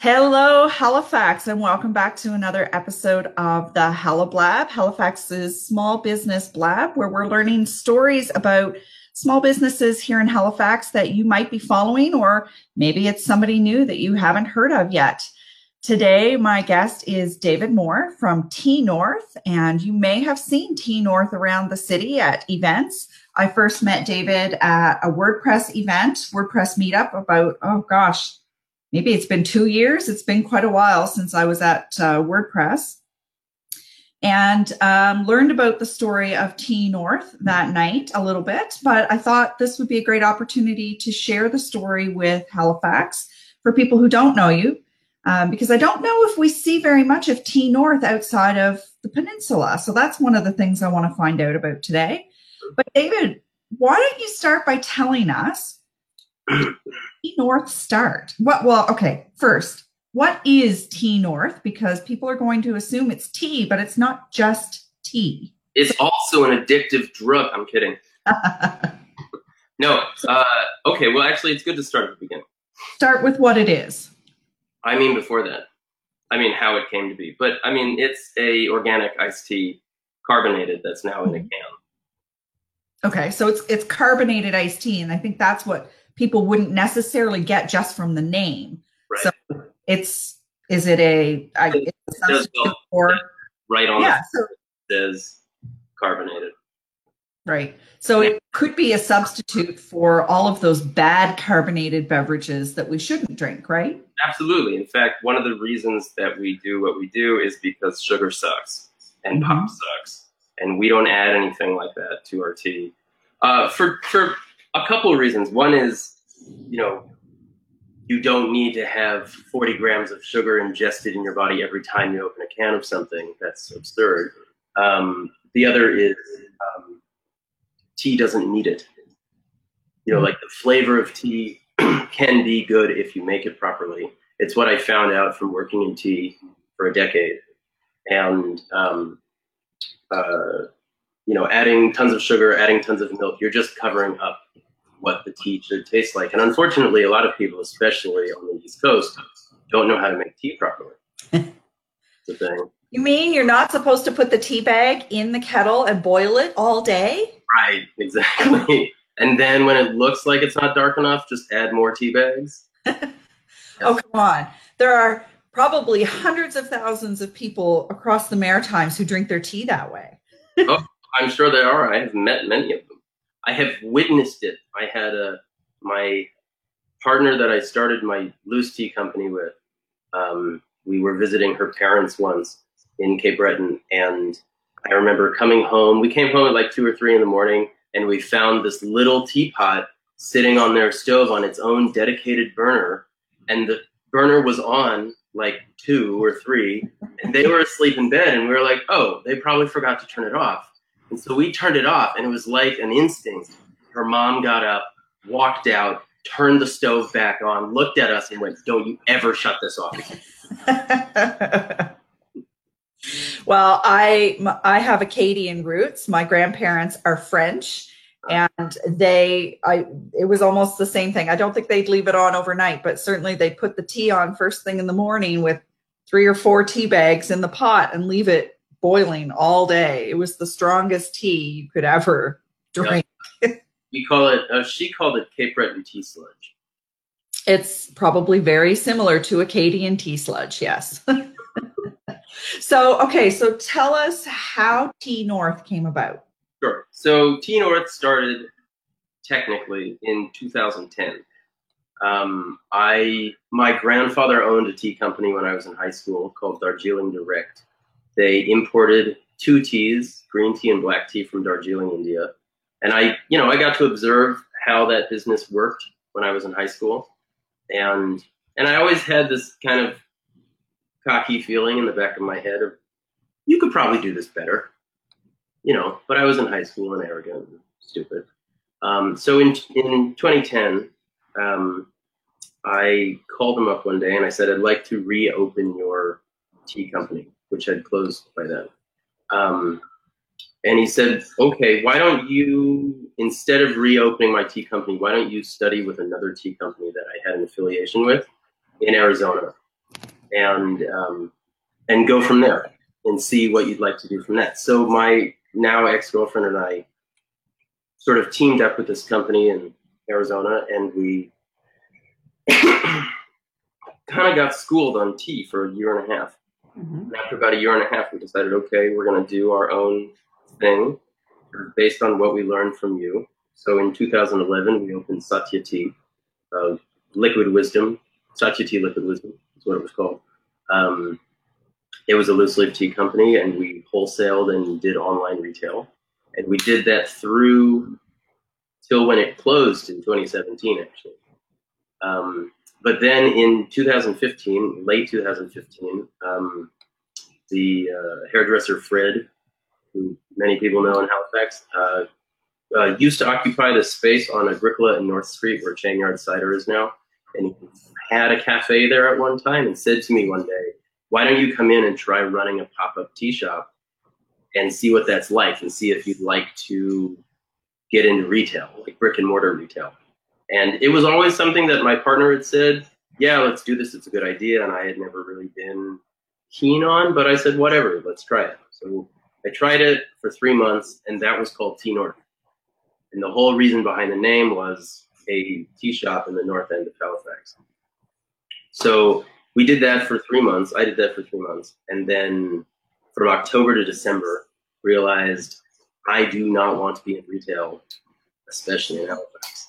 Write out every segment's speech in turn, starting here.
Hello, Halifax, and welcome back to another episode of the Halablab, Halifax's small business blab, where we're learning stories about small businesses here in Halifax that you might be following, or maybe it's somebody new that you haven't heard of yet. Today, my guest is David Moore from T North, and you may have seen T North around the city at events. I first met David at a WordPress event, WordPress meetup, about, oh gosh, maybe it's been two years. It's been quite a while since I was at uh, WordPress. And um, learned about the story of T North that night a little bit, but I thought this would be a great opportunity to share the story with Halifax for people who don't know you, um, because I don't know if we see very much of T North outside of the peninsula. So that's one of the things I want to find out about today. But David, why don't you start by telling us T North start? What? Well, okay. First, what is T North? Because people are going to assume it's tea, but it's not just tea. It's also an addictive drug. I'm kidding. no. Uh, okay. Well, actually, it's good to start at the beginning. Start with what it is. I mean, before that, I mean how it came to be. But I mean, it's a organic iced tea, carbonated, that's now in a can. Okay, so it's it's carbonated iced tea, and I think that's what people wouldn't necessarily get just from the name. Right. So it's is it a, I, It a does substitute go- for Right on yeah, so, says carbonated. right. So it could be a substitute for all of those bad carbonated beverages that we shouldn't drink, right? Absolutely. In fact, one of the reasons that we do what we do is because sugar sucks and pop Mhm. sucks, and we don't add anything like that to our tea. Uh, for for a couple of reasons. One is, you know, you don't need to have 40 grams of sugar ingested in your body every time you open a can of something. That's absurd. Um, the other is um, tea doesn't need it. You know, like the flavor of tea can be good if you make it properly. It's what I found out from working in tea for a decade. And, um, uh, you know, adding tons of sugar, adding tons of milk, you're just covering up what the tea should taste like. And unfortunately, a lot of people, especially on the East Coast, don't know how to make tea properly. a thing. You mean you're not supposed to put the tea bag in the kettle and boil it all day? Right, exactly. and then when it looks like it's not dark enough, just add more tea bags. Oh, come on. There are probably hundreds of thousands of people across the Maritimes who drink their tea that way. Oh, I'm sure there are. I have met many of them. I have witnessed it. I had a my partner that I started my loose tea company with. Um, we were visiting her parents once in Cape Breton, and I remember coming home. We came home at like two or three in the morning, and we found this little teapot sitting on their stove on its own dedicated burner, and the burner was on like two or three, and they were asleep in bed, and we were like, "Oh, they probably forgot to turn it off." And so we turned it off, and it was like an instinct. Her mom got up, walked out, turned the stove back on, looked at us, and went, Don't you ever shut this off well, I have Acadian roots. My grandparents are French, and they I it was almost the same thing. I don't think they'd leave it on overnight, but certainly they put the tea on first thing in the morning with three or four tea bags in the pot and leave it boiling all day. It was the strongest tea you could ever drink. We call it, uh, she called it Cape Breton tea sludge. It's probably very similar to Acadian tea sludge, yes. so, okay, so tell us how Tea North came about. Sure. So T North started technically in 2010. Um, I my grandfather owned a tea company when I was in high school called Darjeeling Direct. They imported two teas, green tea and black tea from Darjeeling, India. And I, you know, I got to observe how that business worked when I was in high school. And and I always had this kind of cocky feeling in the back of my head of you could probably do this better. You know, but I was in high school and arrogant and stupid. Um, so in in 2010, um, I called him up one day and I said, I'd like to reopen your tea company, which had closed by then. Um, and he said, okay, why don't you, instead of reopening my tea company, why don't you study with another tea company that I had an affiliation with in Arizona? and um, and go from there and see what you'd like to do from that. So my now ex girlfriend and I sort of teamed up with this company in Arizona, and we kind of got schooled on tea for a year and a half. Mm-hmm. After about a year and a half, we decided, okay, we're going to do our own thing based on what we learned from you. So in 2011, we opened Satya Tea, uh, Liquid Wisdom. Satya Tea Liquid Wisdom is what it was called. Um, it was a loose leaf tea company, and we wholesaled and did online retail. And we did that through till when it closed in 2017, actually. Um, but then in 2015, late 2015, um, the uh, hairdresser Fred, who many people know in Halifax, uh, uh, used to occupy the space on Agricola and North Street where Chain Yard Cider is now. And he had a cafe there at one time and said to me one day, why don't you come in and try running a pop-up tea shop and see what that's like and see if you'd like to get into retail, like brick and mortar retail. And it was always something that my partner had said, yeah, let's do this. It's a good idea. And I had never really been keen on, but I said, whatever, let's try it. So I tried it for three months, and that was called Tea North. And the whole reason behind the name was a tea shop in the north end of Halifax. So we did that for three months. I did that for three months. And then from October to December, realized I do not want to be in retail, especially in Halifax.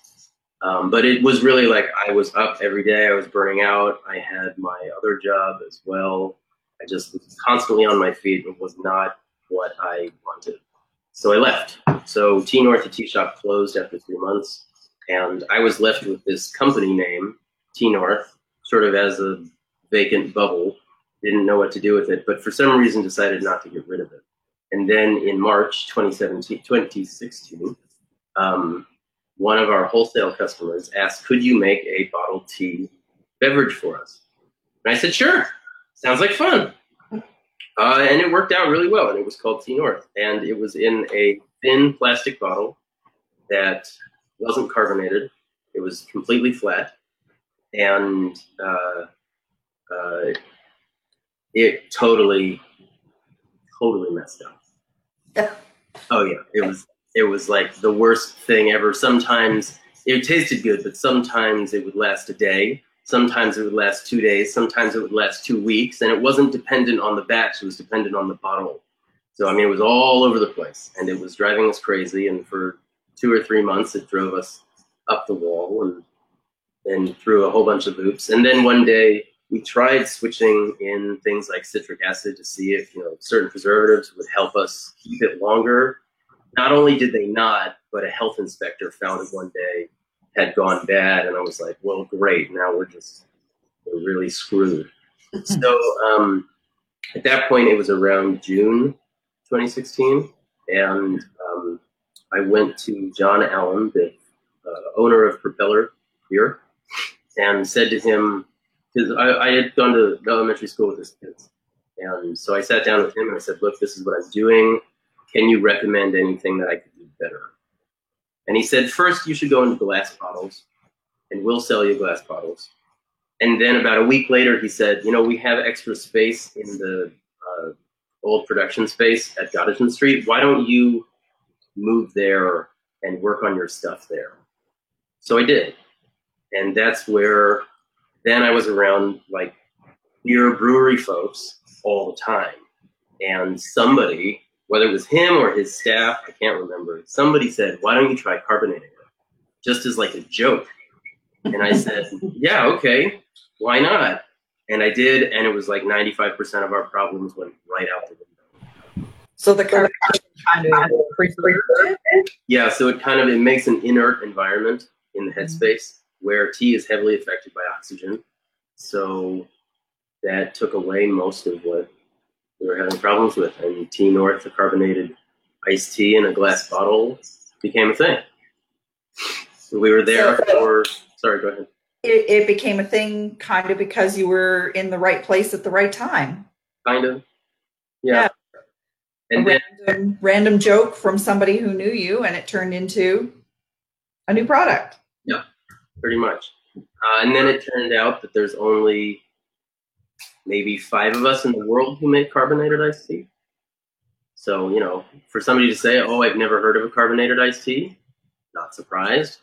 Um, but it was really like I was up every day. I was burning out. I had my other job as well. I just was constantly on my feet. It was not what I wanted. So I left. So T North, the tea shop, closed after three months. And I was left with this company name, T North, sort of as a vacant bubble. Didn't know what to do with it, but for some reason decided not to get rid of it. And then in March 2017, 2016, um, one of our wholesale customers asked, could you make a bottled tea beverage for us? And I said, sure, sounds like fun. Uh, and it worked out really well, and it was called Tea North. And it was in a thin plastic bottle that wasn't carbonated. It was completely flat. And uh, uh, it totally, totally messed up. Oh yeah, it was it was like the worst thing ever. Sometimes it tasted good, but sometimes it would last a day. Sometimes it would last two days. Sometimes it would last two weeks, and it wasn't dependent on the batch. It was dependent on the bottle. So I mean, it was all over the place, and it was driving us crazy. And for two or three months, it drove us up the wall and and through a whole bunch of loops. And then one day, we tried switching in things like citric acid to see if you know certain preservatives would help us keep it longer. Not only did they not, but a health inspector found it one day had gone bad, and I was like, "Well, great! Now we're just we're really screwed." so um, at that point, it was around June 2016, and um, I went to John Allen, the uh, owner of Propeller here, and said to him, because I, I, had gone to elementary school with his kids. And so I sat down with him and I said, look, this is what I'm doing. Can you recommend anything that I could do better? And he said, first, you should go into glass bottles and we'll sell you glass bottles. And then about a week later, he said, you know, we have extra space in the uh, old production space at Gottingen Street. Why don't you move there and work on your stuff there? So I did. And that's where then I was around like beer brewery folks all the time. And somebody, whether it was him or his staff, I can't remember, somebody said, Why don't you try carbonating it? Just as like a joke. And I said, Yeah, okay, why not? And I did, and it was like 95% of our problems went right out the window. So the carbonation kind of Yeah, so it kind of it makes an inert environment in the mm-hmm. headspace where tea is heavily affected by oxygen. So that took away most of what we were having problems with. And Tea North, the carbonated iced tea in a glass bottle, became a thing. We were there so, for, sorry, go ahead. It, it became a thing kind of because you were in the right place at the right time. Kind of. Yeah. yeah. And a then, random, random joke from somebody who knew you, and it turned into a new product. Yeah pretty much. Uh, and then it turned out that there's only maybe five of us in the world who make carbonated iced tea. So, you know, for somebody to say, oh, I've never heard of a carbonated iced tea, not surprised.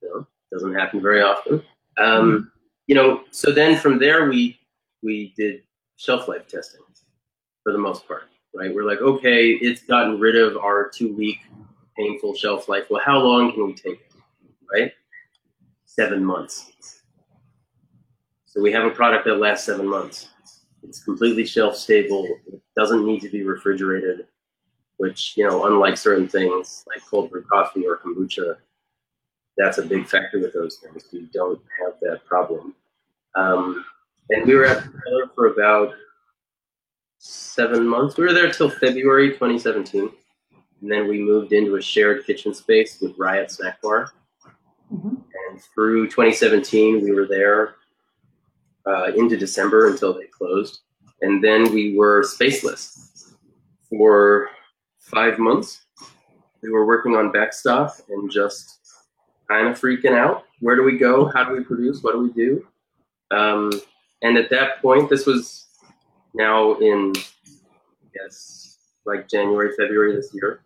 You know, doesn't happen very often. Um, you know, so then from there we we did shelf life testing for the most part, right? We're like, okay, it's gotten rid of our two week painful shelf life. Well, how long can we take it, right? Seven months. So we have a product that lasts seven months. It's completely shelf stable. It doesn't need to be refrigerated, which, you know, unlike certain things like cold brew coffee or kombucha, that's a big factor with those things. We don't have that problem. Um, and we were at Tyler for about seven months. We were there till February 2017. And then we moved into a shared kitchen space with Riot Snack Bar. Mm-hmm. And through 2017, we were there uh, into December until they closed. And then we were spaceless for five months. We were working on back stuff and just kind of freaking out. Where do we go? How do we produce? What do we do? Um, and at that point, this was now in, guess, like January, February this year.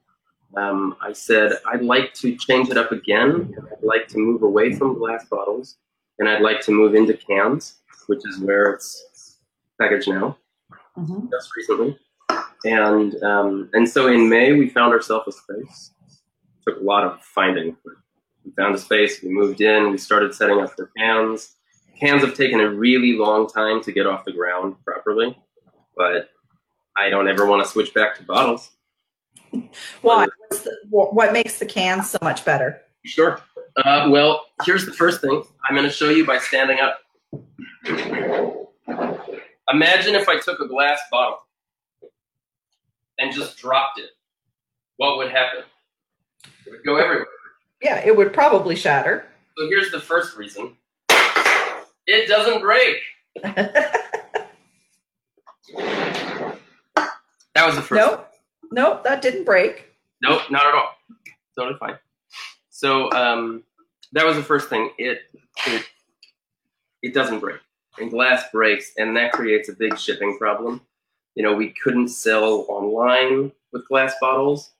Um, I said, I'd like to change it up again. I'd like to move away from glass bottles and I'd like to move into cans which is where it's packaged now, mm-hmm. just recently. And um, and so in May we found ourselves a space. Took a lot of finding. We found a space. We moved in. We started setting up the cans. Cans have taken a really long time to get off the ground properly, but I don't ever want to switch back to bottles. Why? The, what makes the cans so much better? Sure. Uh, well, here's the first thing. I'm going to show you by standing up. Imagine if I took a glass bottle and just dropped it. What would happen? It would go everywhere. Yeah, it would probably shatter. So here's the first reason it doesn't break. that was the first. Nope. Nope, that didn't break. Nope, not at all. Totally fine. So um, that was the first thing. It, it it doesn't break. And glass breaks, and that creates a big shipping problem. You know, we couldn't sell online with glass bottles.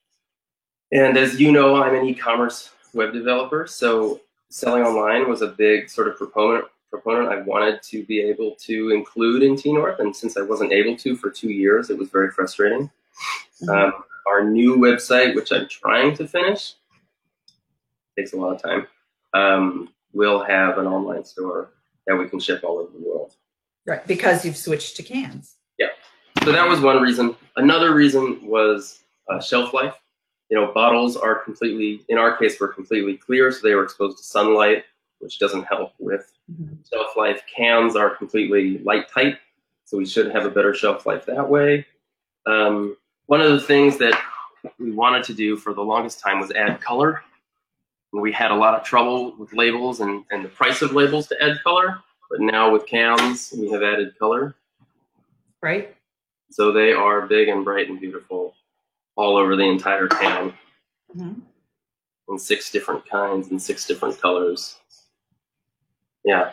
And as you know, I'm an e-commerce web developer, so selling online was a big sort of proponent proponent I wanted to be able to include in Tea North, and since I wasn't able to for two years, it was very frustrating. Mm-hmm. Um, our new website, which I'm trying to finish, takes a lot of time. Um, will have an online store that we can ship all over the world. Right, because you've switched to cans. Yeah. So that was one reason. Another reason was uh, shelf life. You know, bottles are completely, in our case, were completely clear, so they were exposed to sunlight, which doesn't help with mm-hmm. shelf life. Cans are completely light tight, so we should have a better shelf life that way. Um, one of the things that we wanted to do for the longest time was add color we had a lot of trouble with labels and, and the price of labels to add color, but now with cans, we have added color. Right. So they are big and bright and beautiful all over the entire can mm-hmm. in six different kinds and six different colors. Yeah.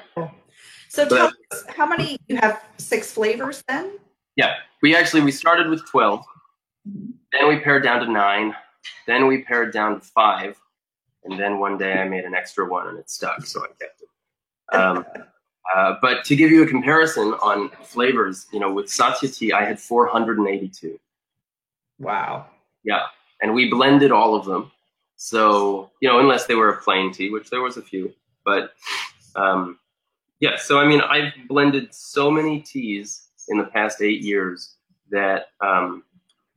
So tell us, how many you have six flavors then? Yeah, we actually we started with 12 mm-hmm. then we pared down to nine, then we pared down to five, and then one day I made an extra one and it stuck, so I kept it. Um, uh, but to give you a comparison on flavors, you know, with Satya tea, I had 482. Wow. Yeah, and we blended all of them. So you know, unless they were a plain tea, which there was a few, but um, yeah. So I mean, I've blended so many teas in the past eight years that um,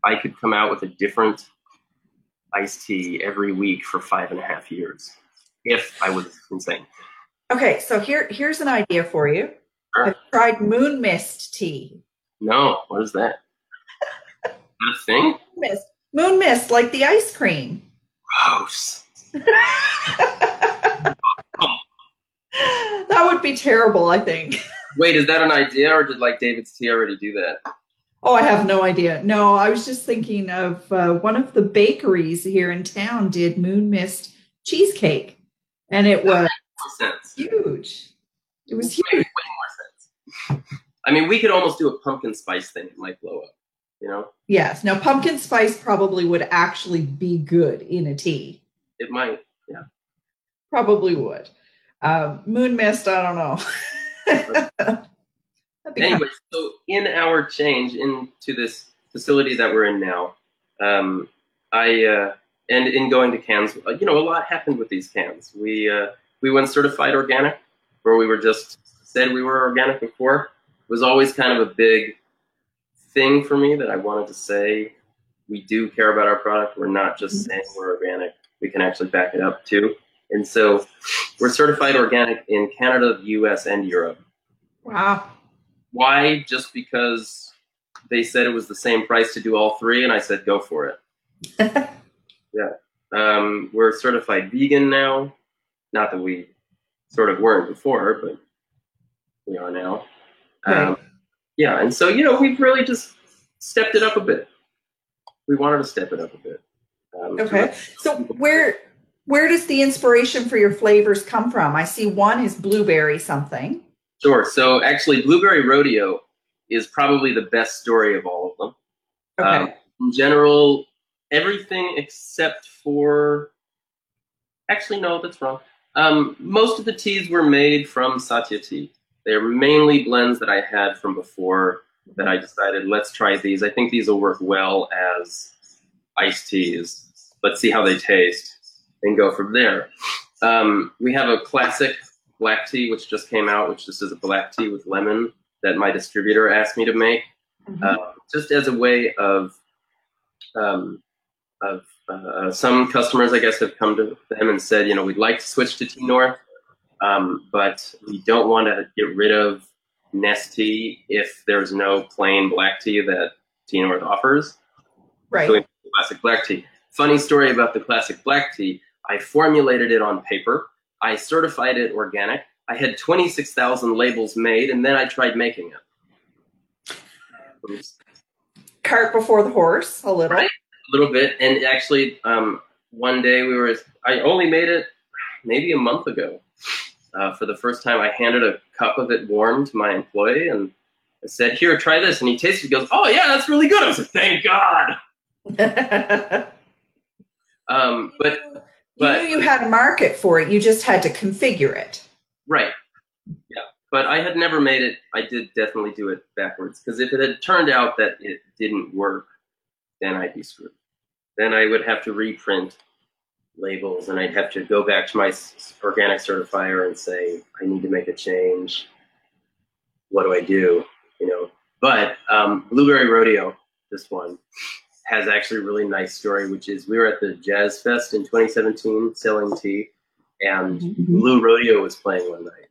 I could come out with a different iced tea every week for five and a half years if I was insane. Okay, so here here's an idea for you. Sure. I've tried moon mist tea. No, what is that? that thing? Moon mist. Moon mist, like the ice cream. Gross. that would be terrible, I think. Wait, is that an idea or did like David's tea already do that? Oh, I have no idea. No, I was just thinking of uh, one of the bakeries here in town did Moon Mist cheesecake, and it was huge. It was huge. Way, way more sense. I mean, we could almost do a pumpkin spice thing. It might blow up. You know, Yes. Now, pumpkin spice probably would actually be good in a tea. it might. Yeah. Probably would. Um, moon mist, I don't know. That'd be kind Anyway, so in our change into this facility that we're in now, um, I uh, and in going to cans, uh, you know, a lot happened with these cans. We uh, we went certified organic, where we were just said we were organic before. It was always kind of a big thing for me that I wanted to say we do care about our product. We're not just saying we're organic. We can actually back it up too. And so we're certified organic in Canada, the US, and Europe. wow. Why? Just because they said it was the same price to do all three, and I said go for it. yeah. Um, we're certified vegan now. Not that we sort of weren't before, but we are now. Um, yeah, and so you know we've really just stepped it up a bit. We wanted to step it up a bit. Um, Okay. So where where does the inspiration for your flavors come from? I see one is blueberry something. Sure. So actually, Blueberry Rodeo is probably the best story of all of them. Okay. Um, in general, everything except for. Actually, no, that's wrong. Um, most of the teas were made from Satya tea. They're mainly blends that I had from before that I decided let's try these. I think these will work well as iced teas. Let's see how they taste and go from there. Um, we have a classic black tea which just came out, which just is a black tea with lemon that my distributor asked me to make Mhm. uh, just as a way of um, of uh, some customers, I guess, have come to them and said, you know, we'd like to switch to T North, um, but we don't want to get rid of Nestea if there's no plain black tea that T North offers. right. So we made the classic black tea. Funny story about the classic black tea. I formulated it on paper. I certified it organic. I had 26,000 labels made, and then I tried making it. Oops. Cart before the horse, a little. Right. a little bit and actually um, one day we were i only made it maybe a month ago uh, for the first time i handed a cup of it warm to my employee and i said here try this and he tasted it he goes oh yeah that's really good i was like thank god um, but you knew you had a market for it. You just had to configure it. right yeah but i had never made it i did definitely do it backwards because if it had turned out that it didn't work then i'd be screwed then i would have to reprint labels and I'd have to go back to my organic certifier and say, I need to make a change. What do I do? You know, but um, Blueberry Rodeo, this one, has actually a really nice story, which is we were at the Jazz Fest in 2017 selling tea, and mm-hmm. Blue Rodeo was playing one night.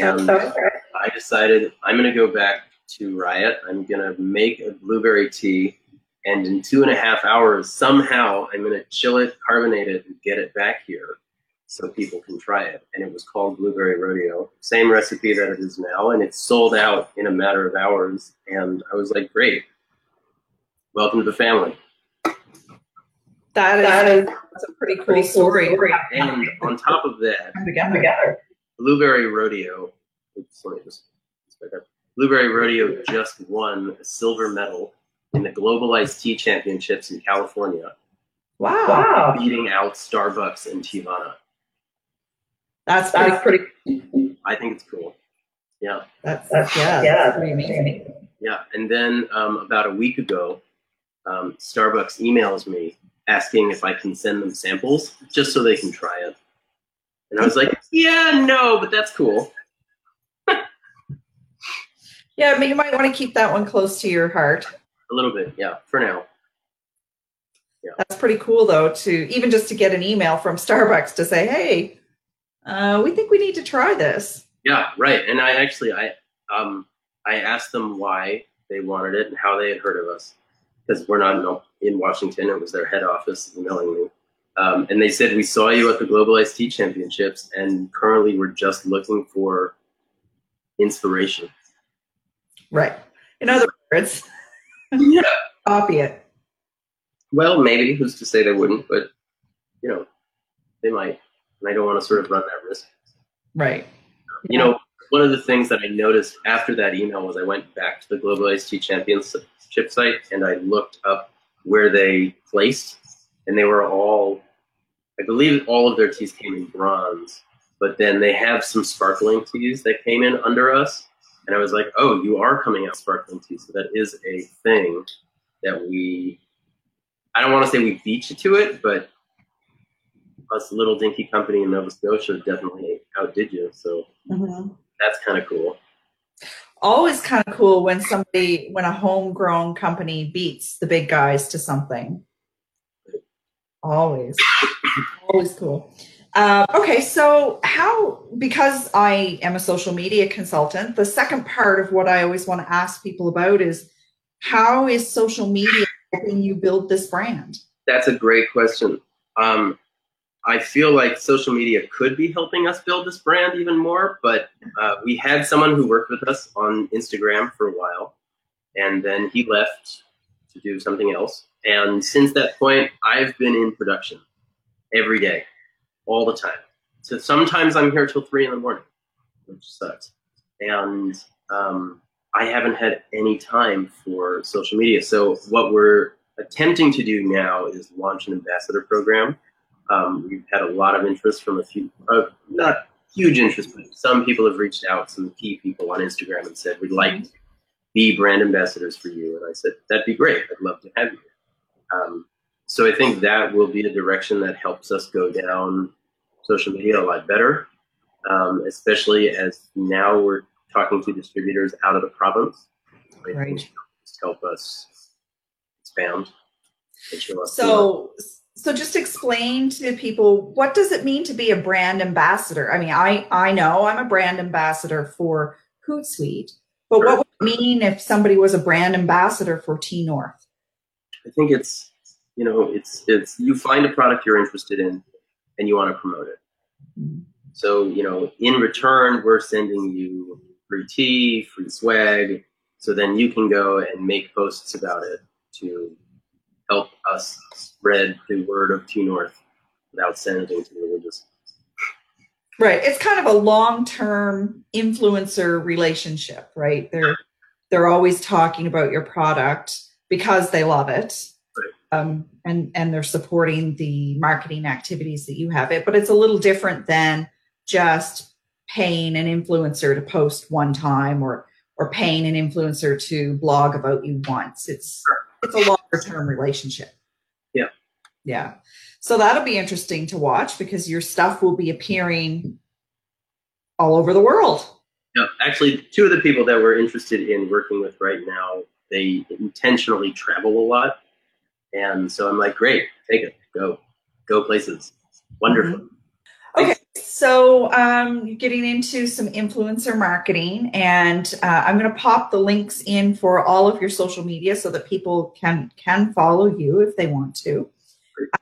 And I decided I'm going to go back to Riot. I'm going to make a blueberry tea, and in two and a half hours, somehow I'm going to chill it, carbonate it, and get it back here so people can try it. And it was called Blueberry Rodeo. Same recipe that it is now, and it sold out in a matter of hours. And I was like, great. Welcome to the family. That is, that's a pretty cool story. And on top of that, Come together. Blueberry Rodeo. Oops, let me just up. Blueberry Rodeo just won a silver medal in the Global Iced Tea Championships in California, Wow. wow. beating out Starbucks and Teavana. That's pretty, pretty I think it's cool. Yeah, that's, that's yeah, that's pretty amazing. yeah. And then um, about a week ago, um, Starbucks emails me asking if I can send them samples just so they can try it. And I was like, yeah, no, but that's cool. Yeah, but you might want to keep that one close to your heart. A little bit, yeah, for now. That's pretty cool, though, to even just to get an email from Starbucks to say, "Hey, uh, we think we need to try this." Yeah, right. And I actually I um I asked them why they wanted it and how they had heard of us because we're not in, in Washington. It was their head office emailing me, um, and they said we saw you at the Global Iced Championships, and currently we're just looking for inspiration. Right. In other words, Yeah. copy it. Well, maybe who's to say they wouldn't, but you know, they might, and I don't want to sort of run that risk. Right. You know, one of the things that I noticed after that email was I went back to the Global Iced Tea Championship site and I looked up where they placed, and they were all, I believe, all of their teas came in bronze. But then they have some sparkling teas that came in under us, and I was like, oh, you are coming out sparkling tea, so that is a thing that we. I don't want to say we beat you to it, but us little dinky company in Nova Scotia definitely outdid you. So Mhm. that's kind of cool. Always kind of cool when somebody, when a homegrown company beats the big guys to something. Always, always cool. Uh, okay, so how, because I am a social media consultant, the second part of what I always want to ask people about is how is social media helping you build this brand? That's a great question. Um, I feel like social media could be helping us build this brand even more, but uh, we had someone who worked with us on Instagram for a while, and then he left to do something else. And since that point, I've been in production every day, all the time. So sometimes I'm here till three in the morning, which sucks. And um, I haven't had any time for social media. So what we're attempting to do now is launch an ambassador program um, we've had a lot of interest from a few, uh, not huge interest, but some people have reached out, some key people on Instagram, and said, We'd like to be brand ambassadors for you. And I said, That'd be great. I'd love to have you. Um, so I think that will be a direction that helps us go down social media a lot better, um, especially as now we're talking to distributors out of the province. I Right. help us expand. So, so just explain to people what does it mean to be a brand ambassador? I mean, I I know I'm a brand ambassador for Hootsuite, but what would it mean if somebody was a brand ambassador for T North? I think it's you know it's it's you find a product you're interested in and you want to promote it. Mm-hmm. So you know in return we're sending you free tea, free swag, so then you can go and make posts about it to help us spread the word of T North without sounding too religious. Right. It's kind of a long-term influencer relationship, right? They're they're always talking about your product because they love it. Um, and and they're supporting the marketing activities that you have it, but it's a little different than just paying an influencer to post one time or or paying an influencer to blog about you once. It's it's a longer term relationship. Yeah. Yeah. So that'll be interesting to watch because your stuff will be appearing all over the world. No, actually, two of the people that we're interested in working with right now, they intentionally travel a lot, and so I'm like, great, take it, go, go places, wonderful. Okay, so um, getting into some influencer marketing, and uh, I'm going to pop the links in for all of your social media so that people can can follow you if they want to.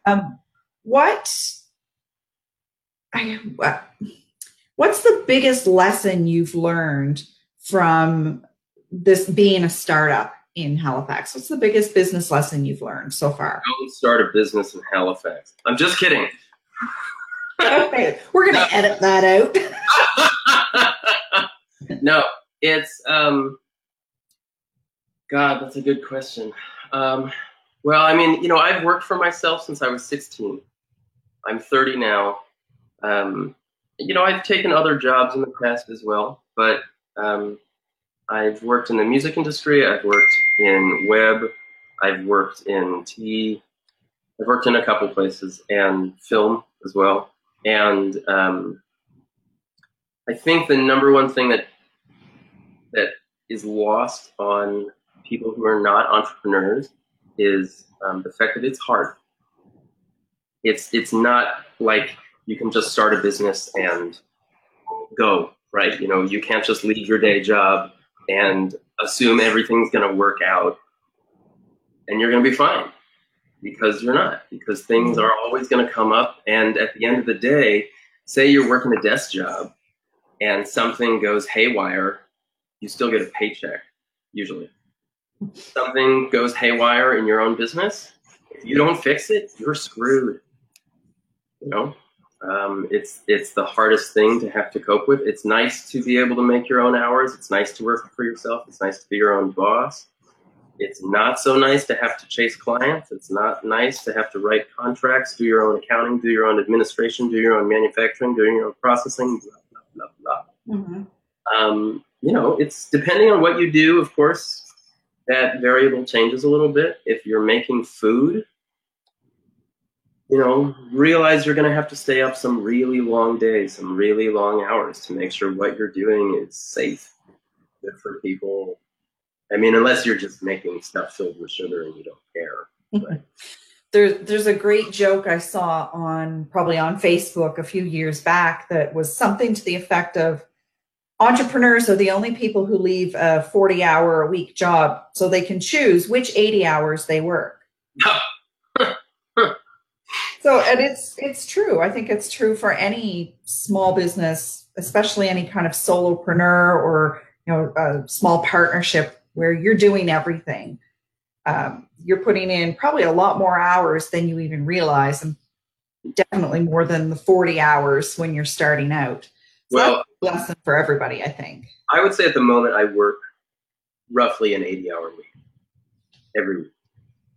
Um, what, I, what what's the biggest lesson you've learned from this being a startup in Halifax? What's the biggest business lesson you've learned so far? Don't start a business in Halifax. I'm just kidding. Okay, we're going to edit that out. no, it's um, God, that's a good question. Um, well, I mean, you know, I've worked for myself since I was 16. I'm 30 now. Um, you know, I've taken other jobs in the past as well, but um, I've worked in the music industry. I've worked in web. I've worked in TV. I've worked in a couple places and film as well. And um, I think the number one thing that that is lost on people who are not entrepreneurs is um, the fact that it's hard. It's it's not like you can just start a business and go right. You know, you can't just leave your day job and assume everything's going to work out and you're going to be fine because you're not because things are always going to come up and at the end of the day say you're working a desk job and something goes haywire you still get a paycheck usually something goes haywire in your own business if you don't fix it you're screwed you know Um, it's it's the hardest thing to have to cope with. It's nice to be able to make your own hours. It's nice to work for yourself. It's nice to be your own boss. It's not so nice to have to chase clients. It's not nice to have to write contracts, do your own accounting, do your own administration, do your own manufacturing, do your own processing, blah blah blah blah. Mm-hmm. Um, you know, it's depending on what you do. Of course, that variable changes a little bit. If you're making food, you know, realize you're going to have to stay up some really long days, some really long hours to make sure what you're doing is safe, good for people. I mean, unless you're just making stuff filled with sugar and you don't care. But. There's there's a great joke I saw on probably on Facebook a few years back that was something to the effect of entrepreneurs are the only people who leave a 40 hour a week job so they can choose which 80 hours they work. So, and it's it's true. I think it's true for any small business, especially any kind of solopreneur or you know a small partnership where you're doing everything. Um, you're putting in probably a lot more hours than you even realize, and definitely more than the 40 hours when you're starting out. So well, lesson for everybody, I think. I would say at the moment I work roughly an 80 hour week every week.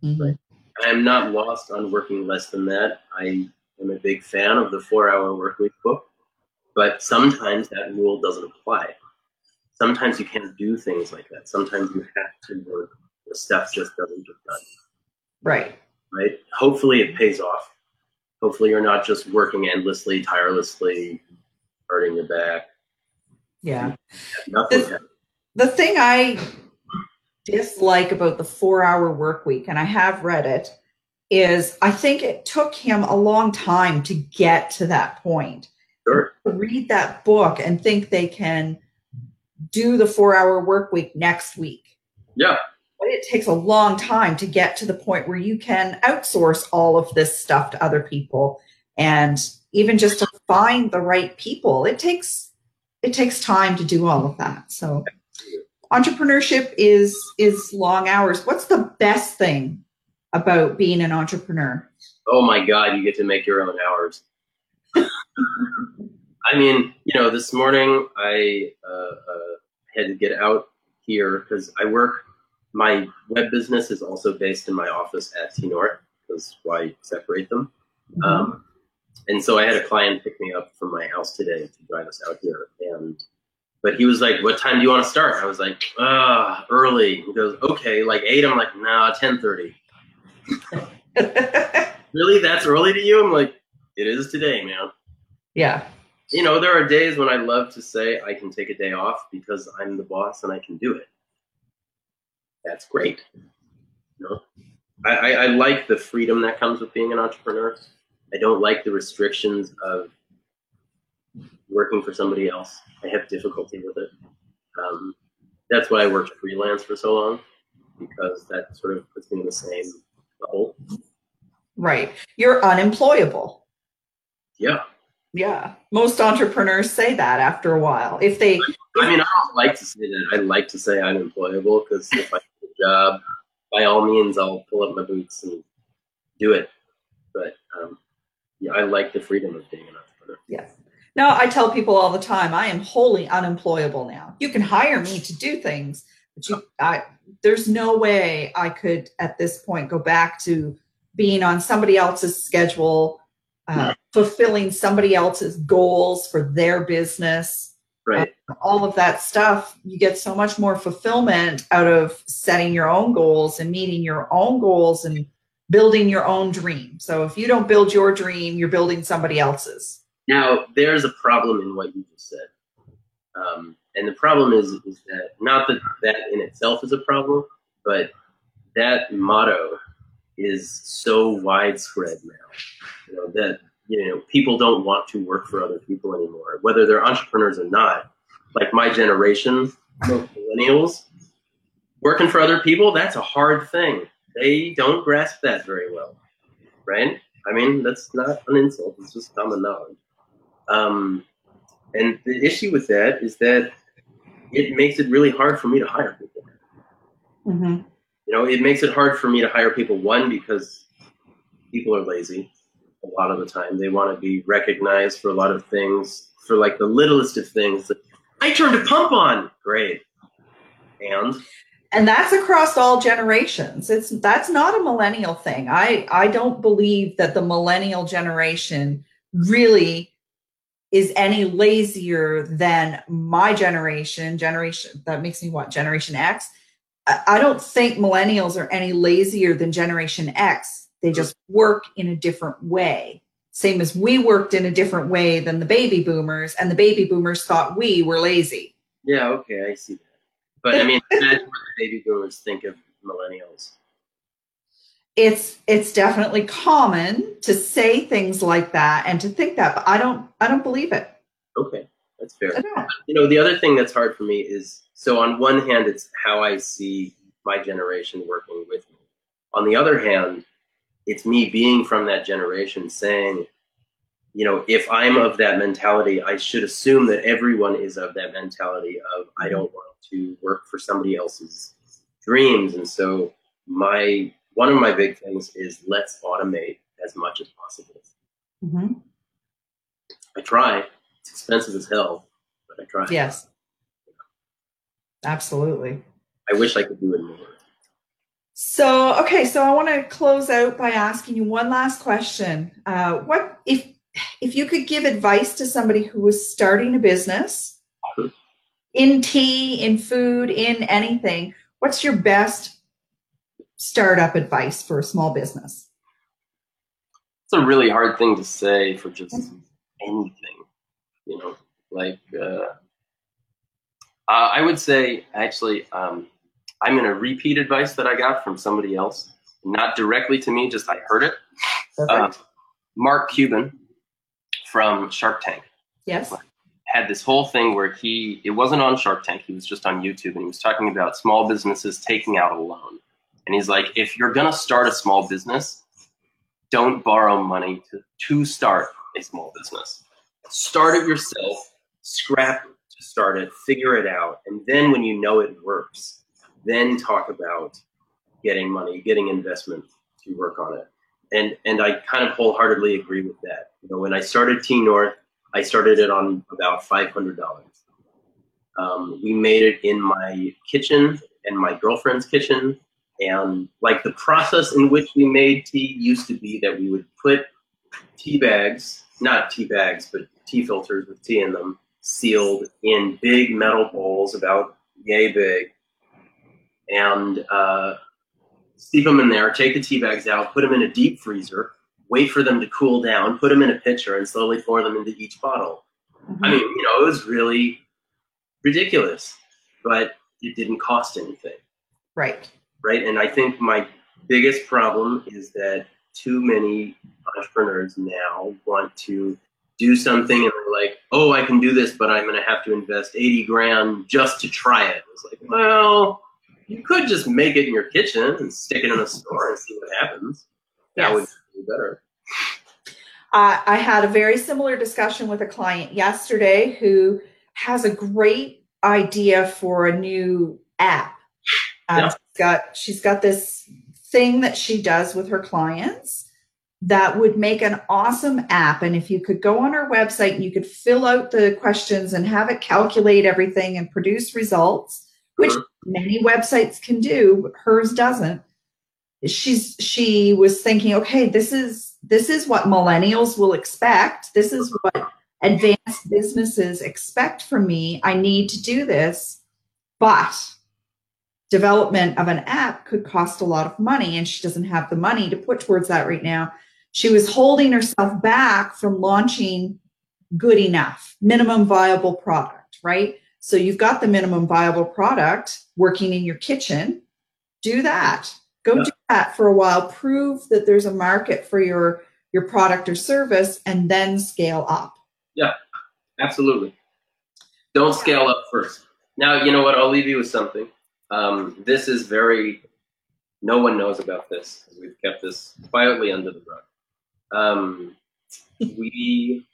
Mm-hmm. Right? I am not lost on working less than that. I am a big fan of the four hour workweek book, but sometimes that rule doesn't apply. Sometimes you can't do things like that. Sometimes you have to work the stuff just doesn't get done. Right. Right. Hopefully it pays off. Hopefully you're not just working endlessly, tirelessly, hurting your back. Yeah. Nothing. The, the thing I dislike about the four hour work week, and I have read it, is I think it took him a long time to get to that point. Sure. Read that book and think they can do the four hour work week next week. Yeah. But it takes a long time to get to the point where you can outsource all of this stuff to other people and even just to find the right people. It takes it takes time to do all of that. So entrepreneurship is is long hours. What's the best thing about being an entrepreneur? Oh my God, you get to make your own hours. I mean, you know, this morning I uh, uh, had to get out here because I work. My web business is also based in my office at T North. Because why separate them? Mm-hmm. Um, and so I had a client pick me up from my house today to drive us out here, and but he was like, "What time do you want to start?" I was like, "Ah, early." He goes, "Okay, like eight. I'm like, "Nah, ten 30. really? That's early to you? I'm like, "It is today, man." Yeah. You know, there are days when I love to say I can take a day off because I'm the boss and I can do it. That's great. You know, I, I, I like the freedom that comes with being an entrepreneur. I don't like the restrictions of working for somebody else. I have difficulty with it. Um, that's why I worked freelance for so long because that sort of puts me in the same level. Right. You're unemployable. Yeah. Yeah. Most entrepreneurs say that after a while. If they. I mean, I don't like to say that. I like to say unemployable because if I get a job, by all means, I'll pull up my boots and do it. But um, yeah, I like the freedom of being an entrepreneur. Yes. No, I tell people all the time, I am wholly unemployable now. You can hire me to do things, but you, I, there's no way I could at this point go back to being on somebody else's schedule, uh, fulfilling somebody else's goals for their business. Right. Uh, all of that stuff, you get so much more fulfillment out of setting your own goals and meeting your own goals and building your own dream. So if you don't build your dream, you're building somebody else's. Now, there's a problem in what you just said. Um, and the problem is, is that not that that in itself is a problem, but that motto is so widespread now you know, that you know people don't want to work for other people anymore, whether they're entrepreneurs or not. Like my generation, millennials, working for other people, that's a hard thing. They don't grasp that very well, right? I mean, that's not an insult; it's just common knowledge. Um, and the issue with that is that it makes it really hard for me to hire people. Mm-hmm. You know, it makes it hard for me to hire people. One because people are lazy. A lot of the time. They want to be recognized for a lot of things, for like the littlest of things. I turned a pump on. Great. And and that's across all generations it's that's not a millennial thing i i don't believe that the millennial generation really is any lazier than my generation generation that makes me what generation x i don't think millennials are any lazier than generation x they just work in a different way same as we worked in a different way than the baby boomers and the baby boomers thought we were lazy yeah okay i see that but I mean, imagine what the baby boomers think of millennials. It's it's definitely common to say things like that and to think that, but I don't I don't believe it. Okay, that's fair. You know, the other thing that's hard for me is so on one hand, it's how I see my generation working with me. On the other hand, it's me being from that generation saying, you know, if I'm of that mentality, I should assume that everyone is of that mentality of I mm-hmm. don't want to work for somebody else's dreams. And so my one of my big things is let's automate as much as possible. Mm-hmm. I try. It's expensive as hell, but I try. Yes. Absolutely. I wish I could do it more. So, okay, so I want to close out by asking you one last question. Uh, what if if you could give advice to somebody who was starting a business in tea, in food, in anything, what's your best startup advice for a small business? It's a really hard thing to say for just anything, you know, like, uh, uh, I would say actually, um, I'm going to repeat advice that I got from somebody else, not directly to me, just I heard it. Uh, Mark Cuban from Shark Tank. Yes had this whole thing where he it wasn't on Shark Tank, he was just on YouTube and he was talking about small businesses taking out a loan. And he's like, if you're gonna start a small business, don't borrow money to, to start a small business. Start it yourself, scrap to start it, figure it out, and then when you know it works, then talk about getting money, getting investment to work on it. And and I kind of wholeheartedly agree with that. You know, when I started T North, I started it on about $500. Um, we made it in my kitchen and my girlfriend's kitchen. And like the process in which we made tea used to be that we would put tea bags, not tea bags, but tea filters with tea in them, sealed in big metal bowls about yay big, and uh, steep them in there, take the tea bags out, put them in a deep freezer, wait for them to cool down, put them in a pitcher, and slowly pour them into each bottle. Mm-hmm. I mean, you know, it was really ridiculous, but it didn't cost anything. Right. Right. And I think my biggest problem is that too many entrepreneurs now want to do something and they're like, oh, I can do this, but I'm going to have to invest 80 grand just to try it. It's like, well, you could just make it in your kitchen and stick it in a store and see what happens. That yes. would be better. Uh, I had a very similar discussion with a client yesterday who has a great idea for a new app. Um, yeah. she's got she's got this thing that she does with her clients that would make an awesome app. And if you could go on her website and you could fill out the questions and have it calculate everything and produce results, which uh-huh. many websites can do, hers doesn't. She's she was thinking okay this is this is what millennials will expect. This is what advanced businesses expect from me. I need to do this. But development of an app could cost a lot of money and she doesn't have the money to put towards that right now. She was holding herself back from launching good enough minimum viable product right so you've got the minimum viable product working in your kitchen do that Go yeah. do that for a while. Prove that there's a market for your your product or service, and then scale up. Yeah, absolutely. Don't scale up first. Now, you know what? I'll leave you with something. Um, this is very. No one knows about this. We've kept this quietly under the rug. Um, we,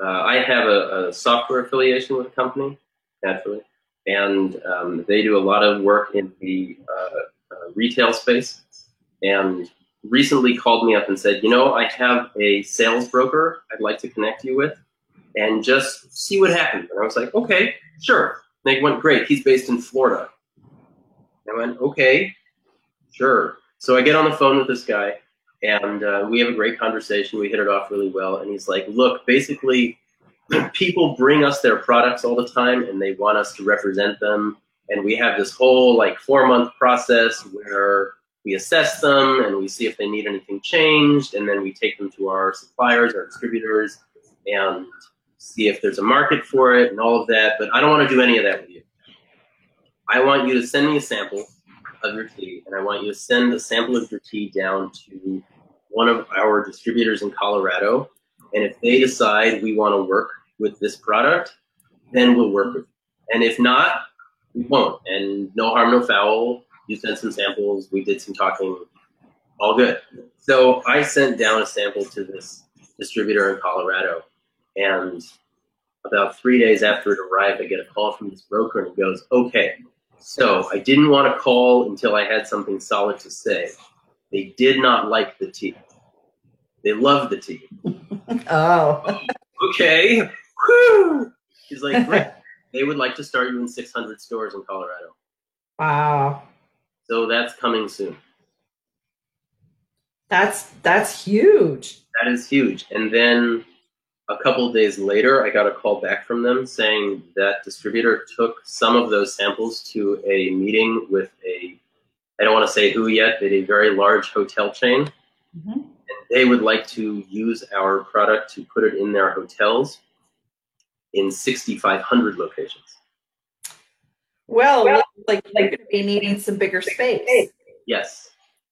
uh, I have a, a, software affiliation with a company, naturally, and um, they do a lot of work in the uh, uh, retail space. And recently called me up and said, you know, I have a sales broker I'd like to connect you with and just see what happens. And I was like, okay, sure. And they went, great. He's based in Florida. I went, okay, sure. So I get on the phone with this guy and uh, we have a great conversation. We hit it off really well. And he's like, look, basically, people bring us their products all the time and they want us to represent them. And we have this whole like four month process where we assess them and we see if they need anything changed. And then we take them to our suppliers, our distributors, and see if there's a market for it and all of that. But I don't want to do any of that with you. I want you to send me a sample of your tea, and I want you to send a sample of your tea down to one of our distributors in Colorado. And if they decide we want to work with this product, then we'll work with you. And if not, we won't. And no harm, no foul. You sent some samples. We did some talking. All good. So I sent down a sample to this distributor in Colorado. And about three days after it arrived, I get a call from this broker and he goes, okay, so I didn't want to call until I had something solid to say. They did not like the tea. They love the tea. Oh. okay. Whew. He's like, great. they would like to start you in 600 stores in Colorado. Wow. So that's coming soon. That's that's huge. That is huge. And then a couple days later, I got a call back from them saying that distributor took some of those samples to a meeting with a, I don't want to say who yet, but a very large hotel chain. Mm-hmm. And they would like to use our product to put it in their hotels in 6,500 locations. Well, well like they could be needing some bigger space. Yes.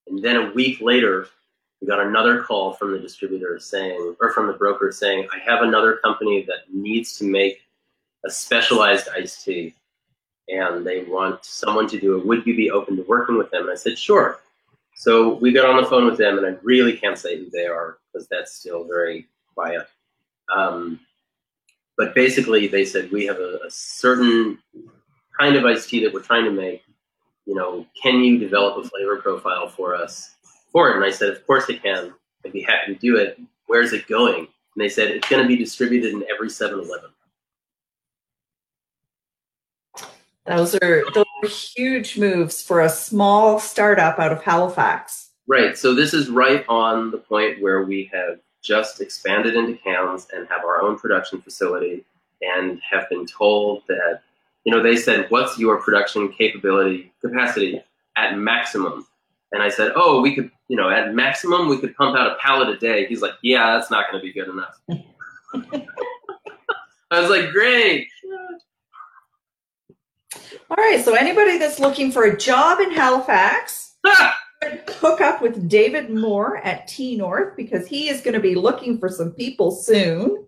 And then a week later, we got another call from the distributor saying, or from the broker saying, I have another company that needs to make a specialized iced tea and they want someone to do it. Would you be open to working with them? And I said, sure. So we got on the phone with them, and I really can't say who they are because that's still very quiet. Um, but basically, they said we have a, a certain kind of iced tea that we're trying to make. You know, can you develop a flavor profile for us for it? And I said, of course I can. I'd be happy to do it. Where's it going? And they said, it's going to be distributed in every 7-Eleven. Those are those huge moves for a small startup out of Halifax. Right. So this is right on the point where we have just expanded into cans and have our own production facility and have been told that you know they said what's your production capability capacity at maximum and I said, "Oh, we could, you know, at maximum we could pump out a pallet a day." He's like, "Yeah, that's not going to be good enough." I was like, "Great." All right, so anybody that's looking for a job in Halifax, hook up with David Moore at T North because he is going to be looking for some people soon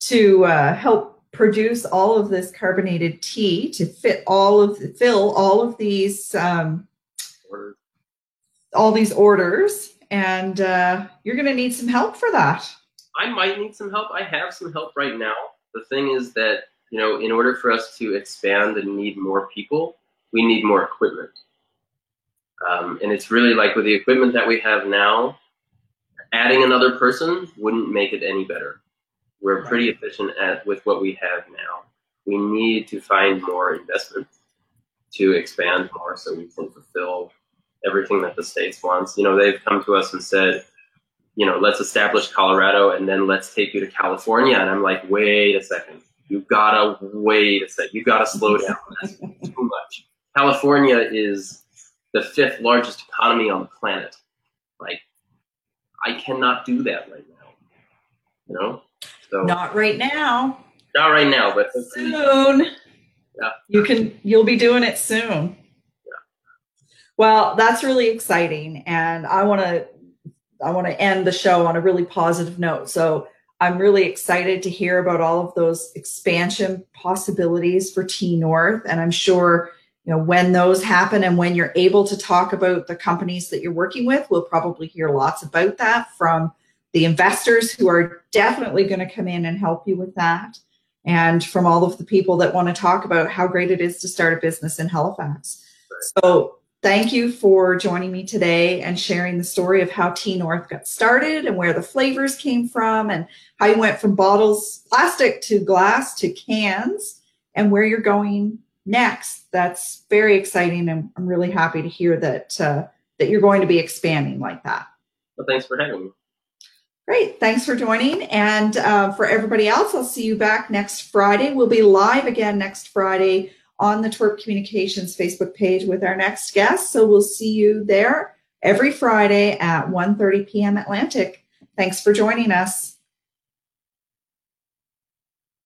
to uh, help produce all of this carbonated tea to fit all of fill all of these um, all these orders, and uh, you're going to need some help for that. I might need some help. I have some help right now. The thing is that you know, in order for us to expand and need more people, we need more equipment. Um, and it's really like with the equipment that we have now, adding another person wouldn't make it any better. We're pretty efficient at with what we have now. We need to find more investment to expand more so we can fulfill everything that the states wants. You know, they've come to us and said, you know, let's establish Colorado and then let's take you to California. And I'm like, wait a second. You gotta wait a second. You've gotta slow down. That's too much. California is the fifth largest economy on the planet. Like, I cannot do that right now. You know? So not right now. Not right now, but soon. Yeah. You can you'll be doing it soon. Well, that's really exciting. And I want to I want to end the show on a really positive note. So I'm really excited to hear about all of those expansion possibilities for T North. And I'm sure, you know, when those happen and when you're able to talk about the companies that you're working with, we'll probably hear lots about that from the investors who are definitely going to come in and help you with that. And from all of the people that want to talk about how great it is to start a business in Halifax. So thank you for joining me today and sharing the story of how T North got started and where the flavors came from and how you went from bottles, plastic to glass to cans and where you're going next. That's very exciting. And I'm really happy to hear that, uh, that you're going to be expanding like that. Well, thanks for having me. Great. Thanks for joining. And uh, for everybody else, I'll see you back next Friday. We'll be live again next Friday on the Twerp Communications Facebook page with our next guest. So we'll see you there every Friday at 1.30 p.m. Atlantic. Thanks for joining us.